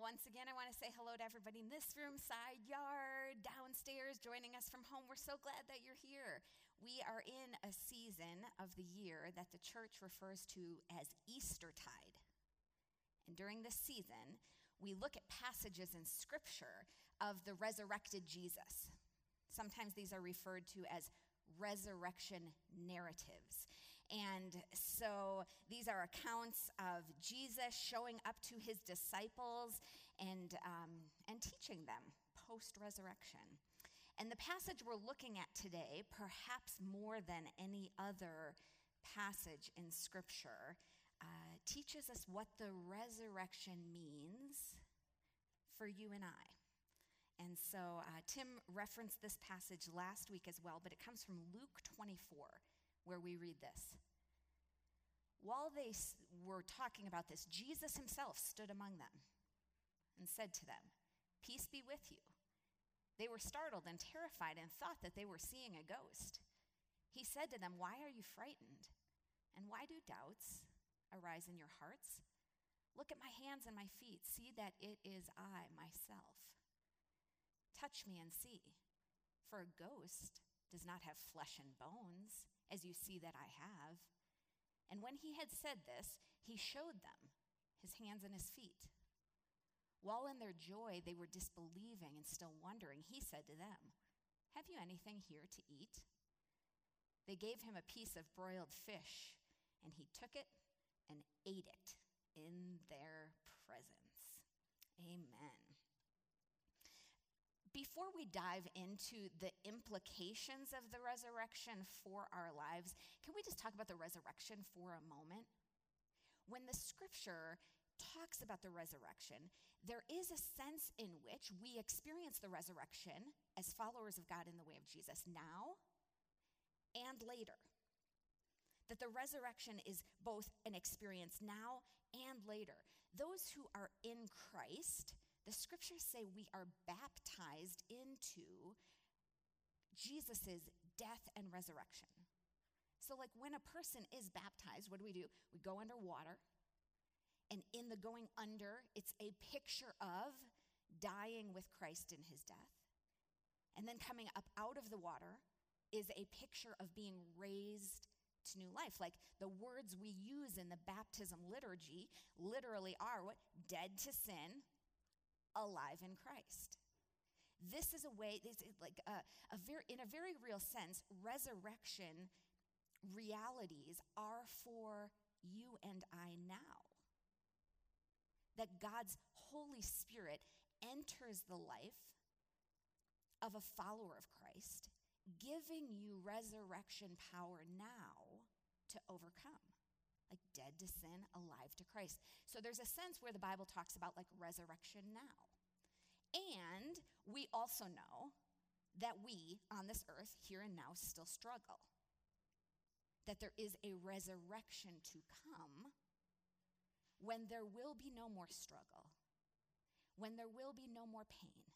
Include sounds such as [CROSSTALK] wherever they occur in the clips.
once again, I want to say hello to everybody in this room, side yard, downstairs, joining us from home. We're so glad that you're here. We are in a season of the year that the church refers to as Eastertide. And during this season, we look at passages in Scripture of the resurrected Jesus. Sometimes these are referred to as resurrection narratives. And so these are accounts of Jesus showing up to his disciples and, um, and teaching them post resurrection. And the passage we're looking at today, perhaps more than any other passage in Scripture, uh, teaches us what the resurrection means for you and I. And so uh, Tim referenced this passage last week as well, but it comes from Luke 24, where we read this. While they were talking about this, Jesus himself stood among them and said to them, Peace be with you. They were startled and terrified and thought that they were seeing a ghost. He said to them, Why are you frightened? And why do doubts arise in your hearts? Look at my hands and my feet. See that it is I myself. Touch me and see. For a ghost does not have flesh and bones, as you see that I have. And when he had said this, he showed them his hands and his feet. While in their joy they were disbelieving and still wondering, he said to them, Have you anything here to eat? They gave him a piece of broiled fish, and he took it and ate it in their presence. Amen. Before we dive into the implications of the resurrection for our lives, can we just talk about the resurrection for a moment? When the scripture talks about the resurrection, there is a sense in which we experience the resurrection as followers of God in the way of Jesus now and later. That the resurrection is both an experience now and later. Those who are in Christ, the scriptures say we are baptized into Jesus' death and resurrection. So, like when a person is baptized, what do we do? We go under water, and in the going under, it's a picture of dying with Christ in his death. And then coming up out of the water is a picture of being raised to new life. Like the words we use in the baptism liturgy literally are what? Dead to sin, alive in Christ. This is a way, this is like a, a very, in a very real sense, resurrection realities are for you and I now. That God's Holy Spirit enters the life of a follower of Christ, giving you resurrection power now to overcome like dead to sin, alive to Christ. So there's a sense where the Bible talks about like resurrection now. And we also know that we on this earth, here and now, still struggle. That there is a resurrection to come when there will be no more struggle, when there will be no more pain,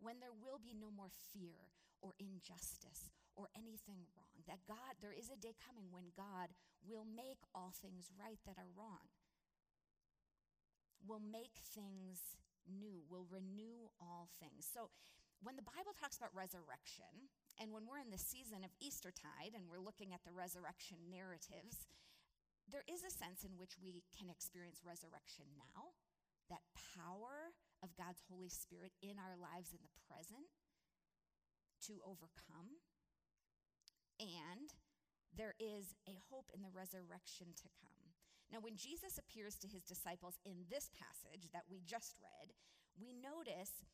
when there will be no more fear or injustice or anything wrong. That God, there is a day coming when God will make all things right that are wrong, will make things new, will renew all things. So when the Bible talks about resurrection, and when we're in the season of Eastertide and we're looking at the resurrection narratives, there is a sense in which we can experience resurrection now, that power of God's Holy Spirit in our lives in the present to overcome. And there is a hope in the resurrection to come. Now, when Jesus appears to his disciples in this passage that we just read, we notice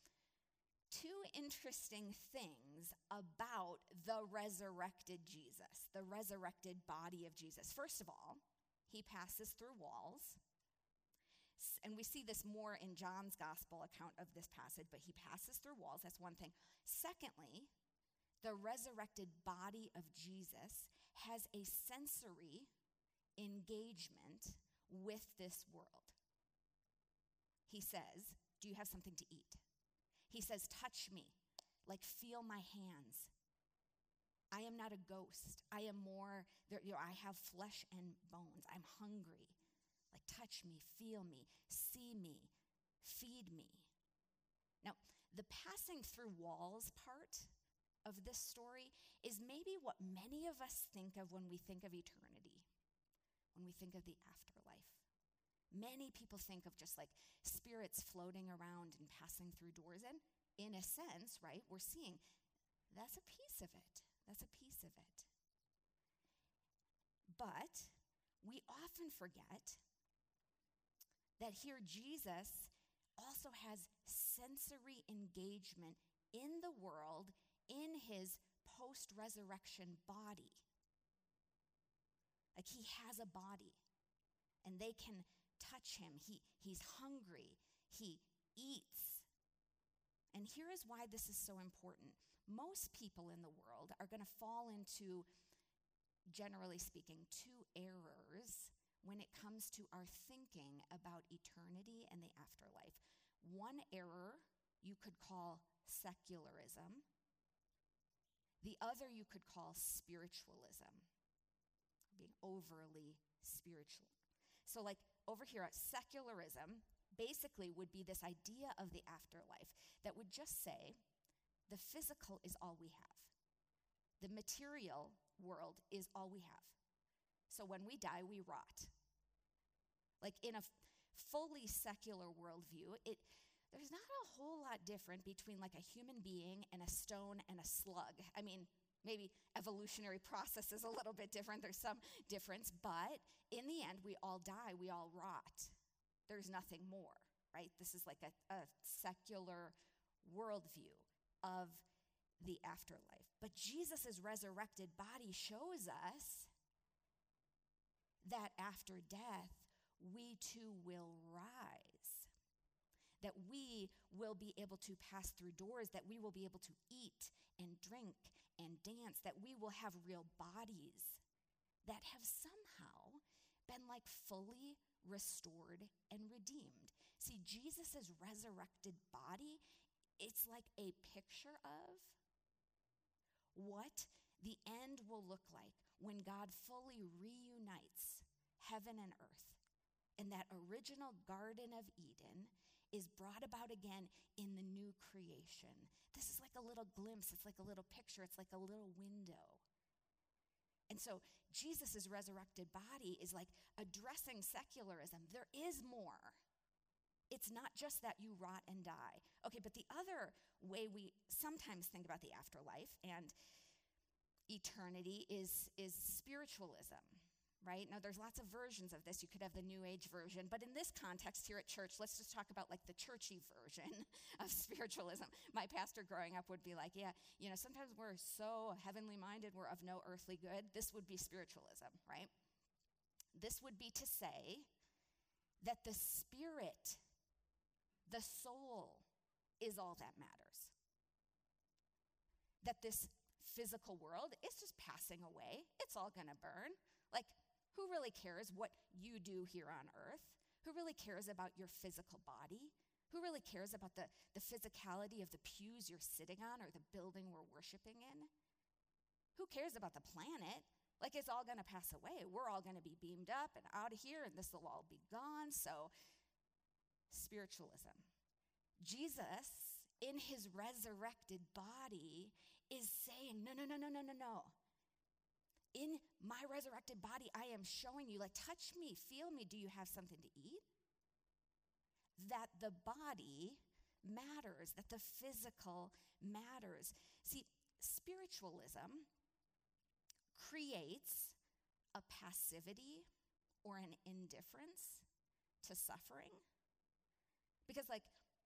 two interesting things about the resurrected Jesus, the resurrected body of Jesus. First of all, he passes through walls. And we see this more in John's gospel account of this passage, but he passes through walls. That's one thing. Secondly, the resurrected body of Jesus has a sensory engagement with this world. He says, Do you have something to eat? He says, Touch me, like feel my hands. I am not a ghost. I am more, you know, I have flesh and bones. I'm hungry. Like, touch me, feel me, see me, feed me. Now, the passing through walls part of this story is maybe what many of us think of when we think of eternity, when we think of the afterlife. Many people think of just like spirits floating around and passing through doors. And in a sense, right, we're seeing that's a piece of it. That's a piece of it. But we often forget that here Jesus also has sensory engagement in the world in his post resurrection body. Like he has a body and they can touch him. He, he's hungry. He eats. And here is why this is so important. Most people in the world are going to fall into, generally speaking, two errors when it comes to our thinking about eternity and the afterlife. One error you could call secularism, the other you could call spiritualism, being overly spiritual. So, like over here, secularism basically would be this idea of the afterlife that would just say the physical is all we have, the material world is all we have. So, when we die, we rot. Like in a fully secular worldview, it, there's not a whole lot different between like a human being and a stone and a slug. I mean, maybe evolutionary [LAUGHS] process is a little bit different. There's some difference, but in the end, we all die, we all rot. There's nothing more, right? This is like a, a secular worldview of the afterlife. But Jesus' resurrected body shows us that after death, we too will rise. That we will be able to pass through doors, that we will be able to eat and drink and dance, that we will have real bodies that have somehow been like fully restored and redeemed. See, Jesus' resurrected body, it's like a picture of what the end will look like when God fully reunites heaven and earth in that original Garden of Eden is brought about again in the new creation. This is like a little glimpse, it's like a little picture, it's like a little window. And so Jesus' resurrected body is like addressing secularism. There is more. It's not just that you rot and die. Okay, but the other way we sometimes think about the afterlife and eternity is, is spiritualism right? Now, there's lots of versions of this. You could have the New Age version, but in this context here at church, let's just talk about like the churchy version [LAUGHS] of spiritualism. My pastor growing up would be like, yeah, you know, sometimes we're so heavenly minded, we're of no earthly good. This would be spiritualism, right? This would be to say that the spirit, the soul, is all that matters. That this physical world is just passing away. It's all to burn. Like, who really cares what you do here on earth? Who really cares about your physical body? Who really cares about the, the physicality of the pews you're sitting on or the building we're worshiping in? Who cares about the planet? Like it's all going to pass away. We're all going to be beamed up and out of here, and this will all be gone. So, spiritualism. Jesus, in his resurrected body, is saying, no, no, no, no, no, no, no in my resurrected body, I am showing you, like, touch me, feel me. Do you have something to eat? That the body matters, that the physical matters. See, spiritualism creates a passivity or an indifference to suffering. Because, like,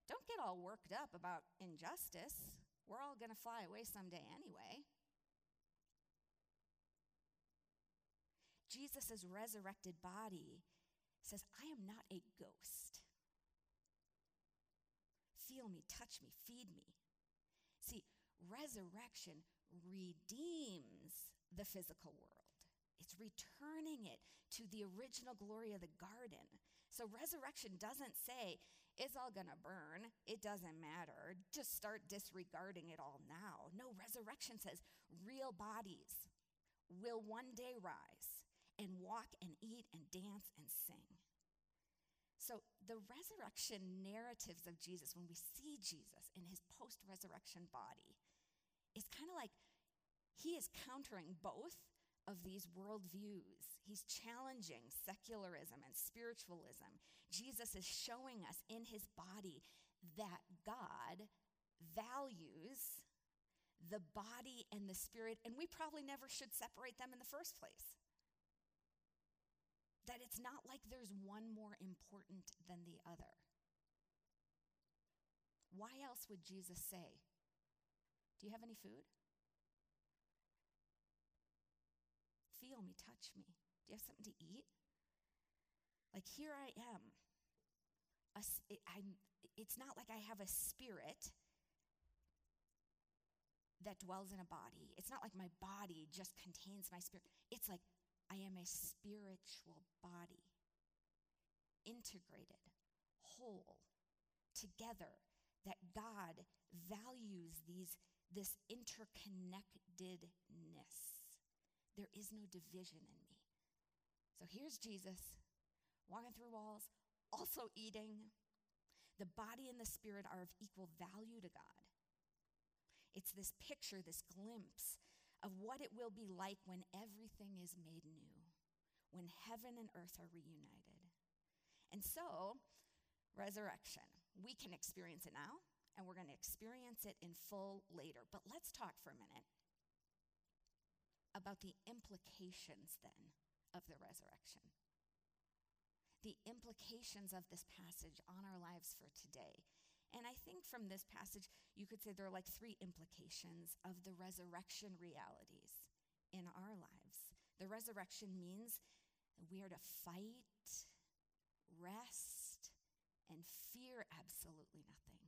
don't get all worked up about injustice. We're all going to fly away someday anyway. Jesus' resurrected body says, I am not a ghost. Feel me, touch me, feed me. See, resurrection redeems the physical world. It's returning it to the original glory of the garden. So, resurrection doesn't say it's all to burn, it doesn't matter, just start disregarding it all now. No, resurrection says real bodies will one day rise and walk and eat and dance and sing. So, the resurrection narratives of Jesus, when we see Jesus in his post resurrection body, is kind of like he is countering both of these worldviews. He's challenging secularism and spiritualism. Jesus is showing us in his body that God values the body and the spirit, and we probably never should separate them in the first place that it's not like there's one more important than the other. Why else would Jesus say, Do you have any food? Feel me, touch me. Do you have something to eat? Like, here I am. A, it, it's not like I have a spirit that dwells in a body. It's not like my body just contains my spirit. It's like I am a spiritual body, integrated, whole, together, that God values these, this interconnectedness. There is no division in me. So here's Jesus walking through walls, also eating. The body and the spirit are of equal value to God. It's this picture, this glimpse of what it will be like when everything is made new, when heaven and earth are reunited. And so, resurrection, we can experience it now, and we're going to experience it in full later. But let's talk for a minute about the implications then of the resurrection. The implications of this passage on our lives for today. Think from this passage, you could say there are like three implications of the resurrection realities in our lives. The resurrection means we are to fight, rest, and fear absolutely nothing.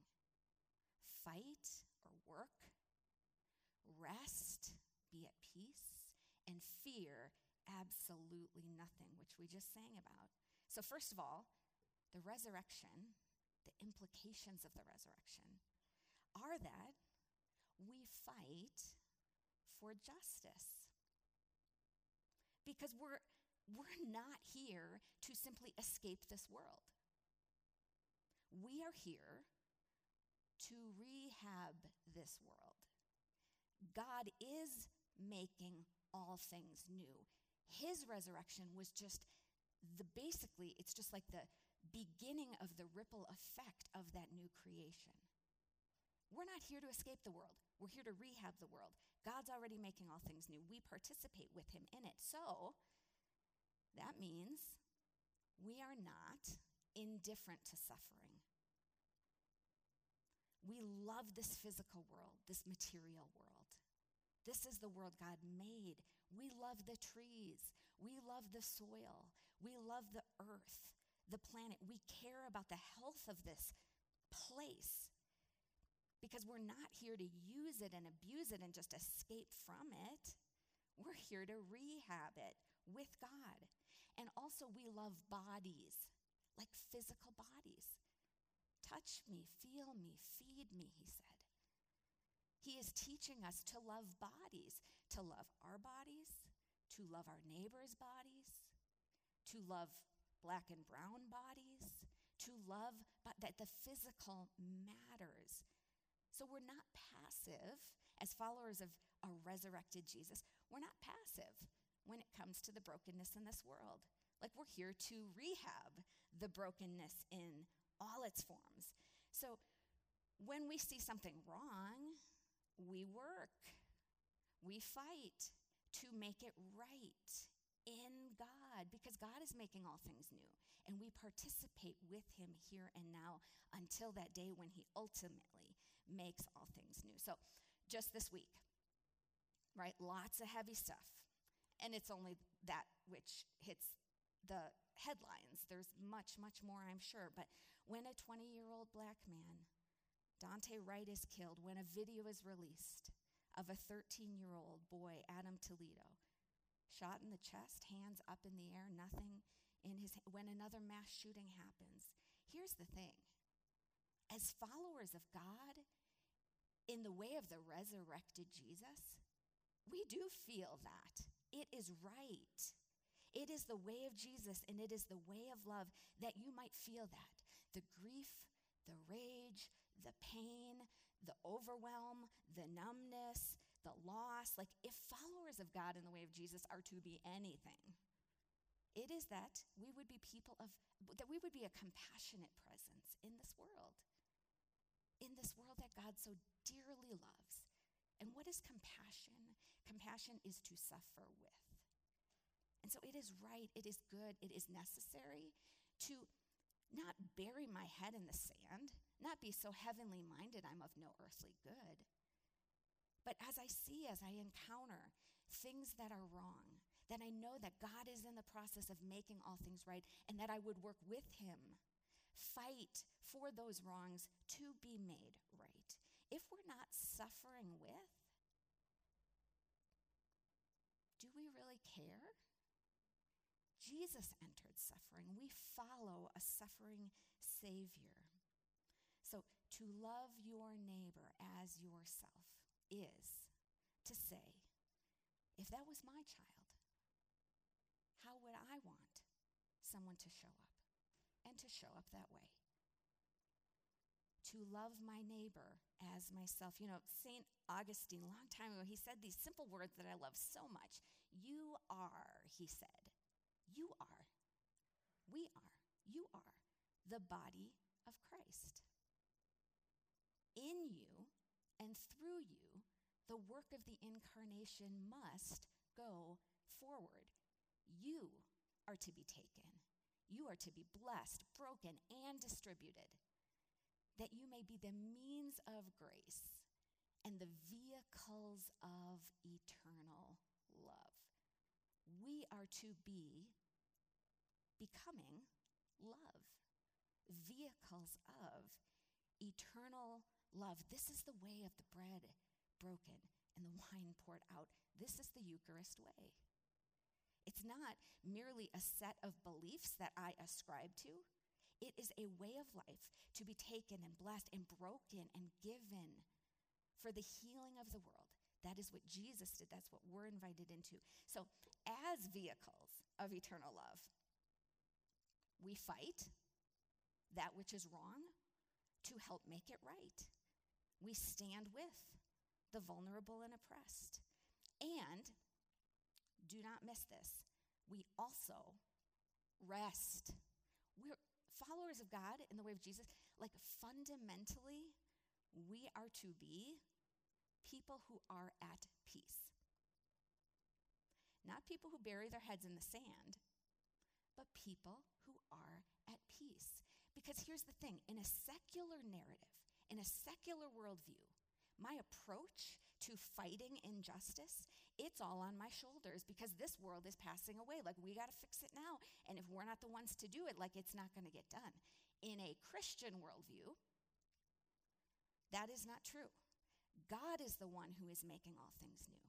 Fight or work, rest, be at peace, and fear absolutely nothing, which we just sang about. So, first of all, the resurrection the implications of the resurrection are that we fight for justice. Because we're, we're not here to simply escape this world. We are here to rehab this world. God is making all things new. His resurrection was just the basically, it's just like the beginning of the ripple effect of that new creation. We're not here to escape the world. We're here to rehab the world. God's already making all things new. We participate with Him in it. So that means we are not indifferent to suffering. We love this physical world, this material world. This is the world God made. We love the trees. We love the soil. We love the earth the planet. We care about the health of this place because we're not here to use it and abuse it and just escape from it. We're here to rehab it with God. And also, we love bodies, like physical bodies. Touch me, feel me, feed me, he said. He is teaching us to love bodies, to love our bodies, to love our neighbors' bodies, to love black and brown bodies, to love, but that the physical matters. So we're not passive as followers of a resurrected Jesus. We're not passive when it comes to the brokenness in this world. Like we're here to rehab the brokenness in all its forms. So when we see something wrong, we work, we fight to make it right in God because God is making all things new. And we participate with Him here and now until that day when He ultimately makes all things new. So, just this week, right? Lots of heavy stuff. And it's only that which hits the headlines. There's much, much more, I'm sure. But when a 20 year old black man, Daunte Wright, is killed, when a video is released of a 13 year old boy, Adam Toledo, shot in the chest, hands up in the air, nothing in his when another mass shooting happens. Here's the thing. As followers of God, in the way of the resurrected Jesus, we do feel that. It is right. It is the way of Jesus and it is the way of love that you might feel that. The grief, the rage, the pain, the overwhelm, the numbness, the loss. Like, if followers of God in the way of Jesus are to be anything, it is that we would be people of, that we would be a compassionate presence in this world, in this world that God so dearly loves. And what is compassion? Compassion is to suffer with. And so it is right, it is good, it is necessary to not bury my head in the sand, not be so heavenly minded I'm of no earthly good. But as I see, as I encounter things that are wrong, that I know that God is in the process of making all things right and that I would work with Him, fight for those wrongs to be made right. If we're not suffering with, do we really care? Jesus entered suffering. We follow a suffering Savior. So, to love your neighbor as yourself is to say, if that was my child, how would I want someone to show up and to show up that way? To love my neighbor as myself. You know, St. Augustine, a long time ago, he said these simple words that I love so much. You are, he said, you are, we are, you are the body of Christ. In you and through you, the work of the incarnation must go forward. You are to be taken. You are to be blessed, broken, and distributed, that you may be the means of grace and the vehicles of eternal love. We are to be becoming love, vehicles of eternal love. This is the way of the bread broken and the wine poured out. This is the Eucharist way. It's not merely a set of beliefs that I ascribe to. It is a way of life to be taken and blessed and broken and given for the healing of the world. That is what Jesus did. That's what we're invited into. So, as vehicles of eternal love, we fight that which is wrong to help make it right. We stand with the vulnerable and oppressed. And do not miss this, we also rest. We're followers of God in the way of Jesus. Like fundamentally, we are to be people who are at peace. Not people who bury their heads in the sand, but people who are at peace. Because here's the thing in a secular narrative, in a secular worldview, my approach to fighting injustice, it's all on my shoulders because this world is passing away. Like, we got to fix it now. And if we're not the ones to do it, like, it's not going to get done. In a Christian worldview, that is not true. God is the one who is making all things new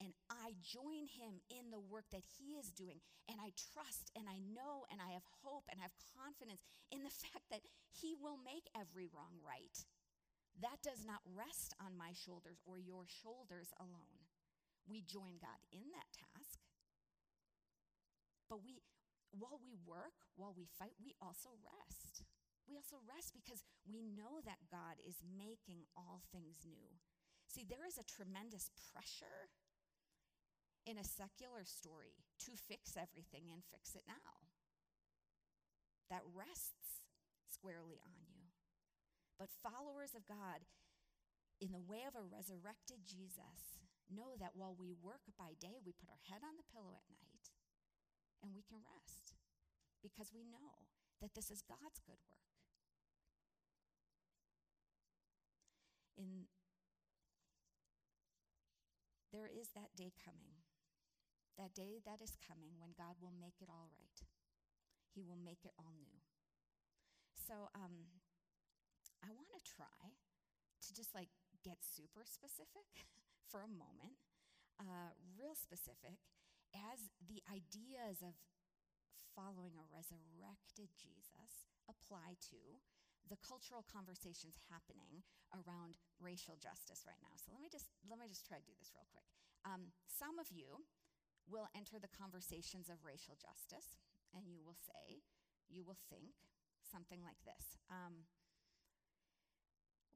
and I join him in the work that he is doing. And I trust and I know and I have hope and I have confidence in the [LAUGHS] fact that he will make every wrong right. That does not rest on my shoulders or your shoulders alone. We join God in that task. But we, while we work, while we fight, we also rest. We also rest because we know that God is making all things new. See, there is a tremendous pressure in a secular story to fix everything and fix it now. That rests squarely on. But followers of God, in the way of a resurrected Jesus, know that while we work by day, we put our head on the pillow at night and we can rest because we know that this is God's good work. In there is that day coming that day that is coming when God will make it all right. He will make it all new. So um, I want to try to just like get super specific [LAUGHS] for a moment, uh, real specific, as the ideas of following a resurrected Jesus apply to the cultural conversations happening around racial justice right now. So let me just let me just try to do this real quick. Um, some of you will enter the conversations of racial justice, and you will say, you will think something like this um,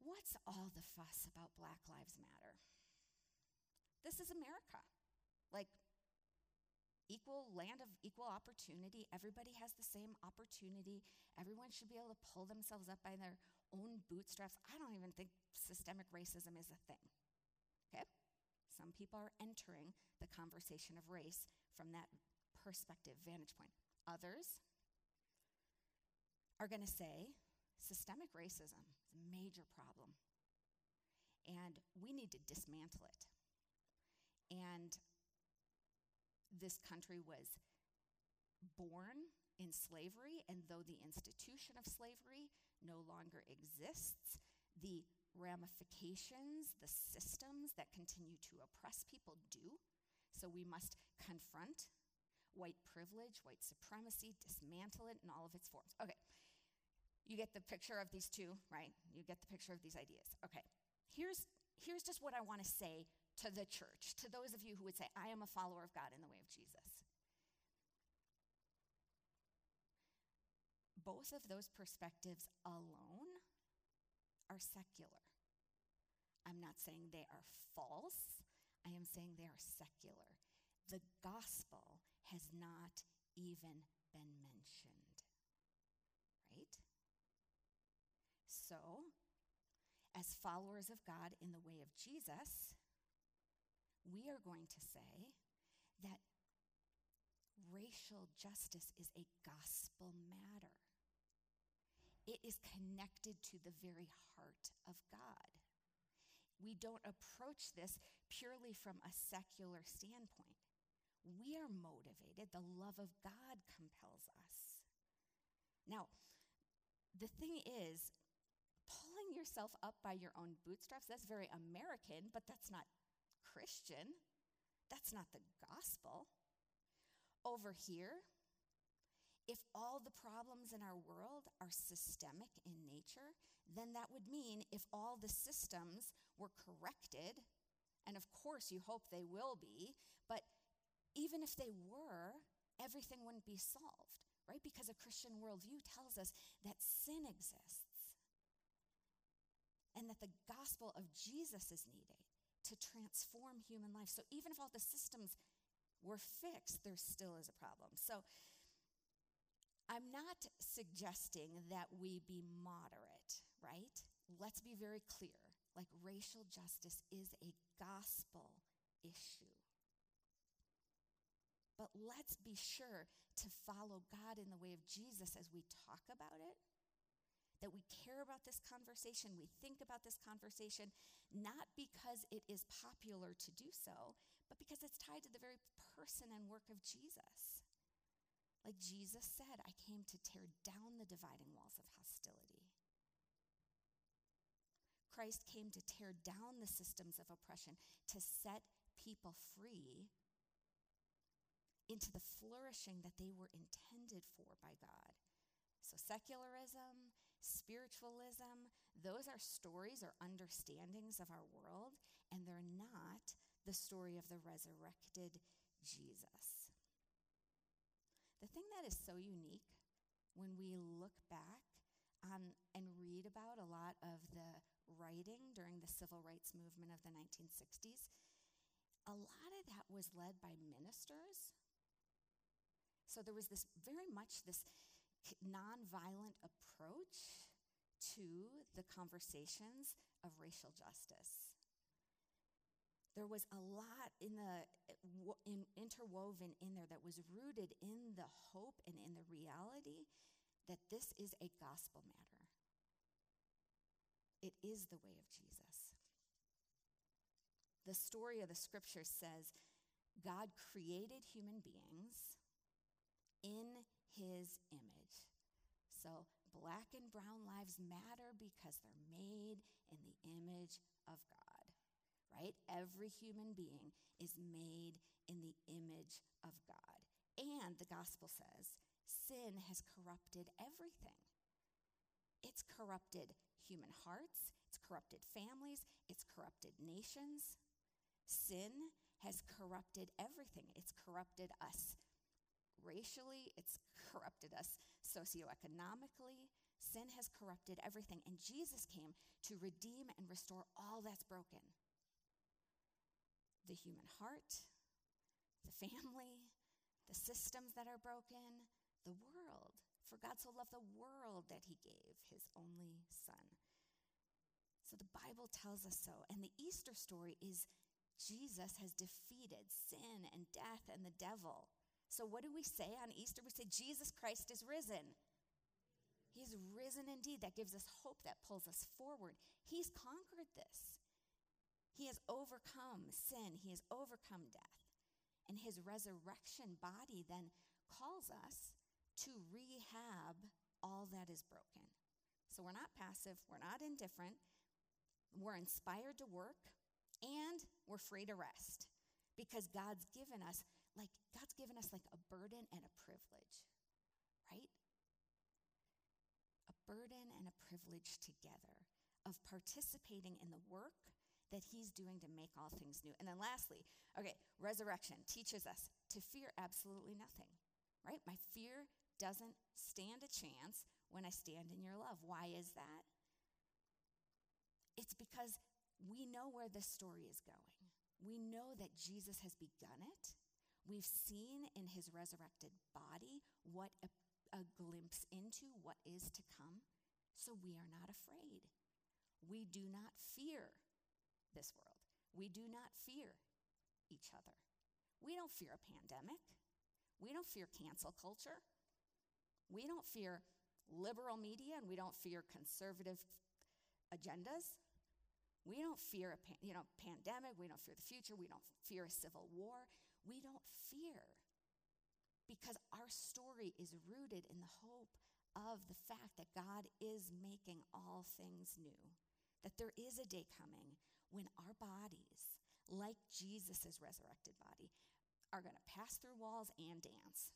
What's all the fuss about Black Lives Matter? This is America. Like, equal land of equal opportunity. Everybody has the same opportunity. Everyone should be able to pull themselves up by their own bootstraps. I don't even think systemic racism is a thing. Okay? Some people are entering the conversation of race from that perspective, vantage point. Others are going to say systemic racism is a major problem, and we need to dismantle it. And this country was born in slavery, and though the institution of slavery no longer exists, the ramifications, the systems that continue to oppress people do. So we must confront white privilege, white supremacy, dismantle it in all of its forms. Okay, you get the picture of these two, right? You get the picture of these ideas. Okay, here's, here's just what I want to say to the church, to those of you who would say, I am a follower of God in the way of Jesus. Both of those perspectives alone are secular. I'm not saying they are false, I am saying they are secular. The gospel has not even been mentioned. Right? So, as followers of God in the way of Jesus, we are going to say that racial justice is a gospel matter. It is connected to the very heart of God. We don't approach this purely from a secular standpoint. We are motivated, the love of God compels us. Now, the thing is, pulling yourself up by your own bootstraps, that's very American, but that's not Christian. That's not the gospel. Over here, if all the problems in our world are systemic in nature, then that would mean if all the systems were corrected, and of course you hope they will be, but even if they were, everything wouldn't be solved, right? Because a Christian worldview tells us that sin exists and that the gospel of Jesus is needed to transform human life. So even if all the systems were fixed, there still is a problem. So I'm not suggesting that we be moderate, right? Let's be very clear. Like, racial justice is a gospel issue. But let's be sure to follow God in the way of Jesus as we talk about it. That we care about this conversation, we think about this conversation, not because it is popular to do so, but because it's tied to the very person and work of Jesus. Like Jesus said, I came to tear down the dividing walls of hostility. Christ came to tear down the systems of oppression, to set people free into the flourishing that they were intended for by God. So, secularism, spiritualism, those are stories or understandings of our world, and they're not the story of the resurrected Jesus. The thing that is so unique when we look back on and read about a lot of the writing during the civil rights movement of the 1960s, a lot of that was led by ministers. So there was this very much this nonviolent approach to the conversations of racial justice there was a lot in the in, interwoven in there that was rooted in the hope and in the reality that this is a gospel matter. It is the way of Jesus. The story of the scripture says God created human beings in his image. So black and brown lives matter because they're made in the image of God right? Every human being is made in the image of God. And the gospel says sin has corrupted everything. It's corrupted human hearts, it's corrupted families, it's corrupted nations. Sin has corrupted everything. It's corrupted us racially, it's corrupted us socioeconomically. Sin has corrupted everything. And Jesus came to redeem and restore all that's broken the human heart, the family, the systems that are broken, the world. For God so loved the world that he gave his only son. So the Bible tells us so. And the Easter story is Jesus has defeated sin and death and the devil. So what do we say on Easter? We say, Jesus Christ is risen. He's risen indeed. That gives us hope, that pulls us forward. He's conquered this. He has overcome sin, He has overcome death. And His resurrection body then calls us to rehab all that is broken. So we're not passive, we're not indifferent, we're inspired to work, and we're free to rest because God's given us like God's given us like a burden and a privilege, right? A burden and a privilege together of participating in the work that he's doing to make all things new. And then lastly, okay, resurrection teaches us to fear absolutely nothing, right? My fear doesn't stand a chance when I stand in your love. Why is that? It's because we know where this story is going. We know that Jesus has begun it. We've seen in his resurrected body what a, a, glimpse into what is to come. So we are not afraid. We do not fear this world. We do not fear each other. We don't fear a pandemic. We don't fear cancel culture. We don't fear liberal media and we don't fear conservative agendas. We don't fear a you know, pandemic. We don't fear the future. We don't fear a civil war. We don't fear because our story is rooted in the hope of the fact that God is making all things new. That there is a day coming when our bodies, like Jesus' resurrected body, are going to pass through walls and dance.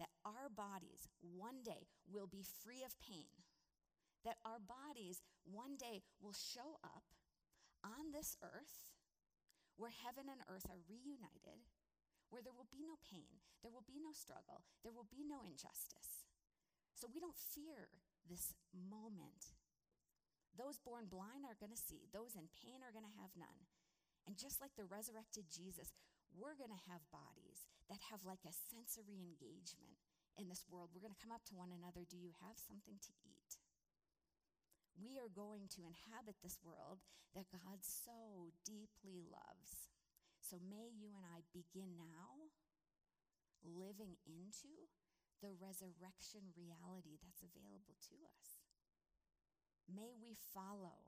That our bodies one day will be free of pain that our bodies one day will show up on this earth where heaven and earth are reunited, where there will be no pain, there will be no struggle, there will be no injustice. So we don't fear this moment. Those born blind are going to see, those in pain are going to have none. And just like the resurrected Jesus, we're going to have bodies that have like a sensory engagement in this world. We're going to come up to one another. Do you have something to eat? We are going to inhabit this world that God so deeply loves. So may you and I begin now living into the resurrection reality that's available to us. May we follow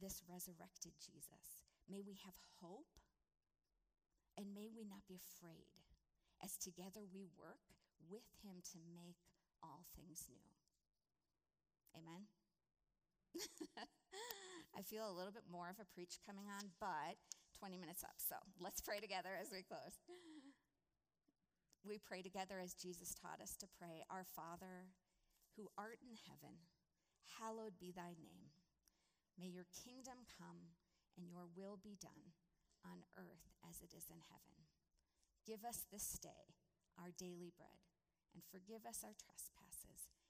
this resurrected Jesus. May we have hope and may we not be afraid as together we work with him to make all things new. Amen. [LAUGHS] I feel a little bit more of a preach coming on, but 20 minutes up. So let's pray together as we close. We pray together as Jesus taught us to pray Our Father, who art in heaven, hallowed be thy name. May your kingdom come and your will be done on earth as it is in heaven. Give us this day our daily bread and forgive us our trespasses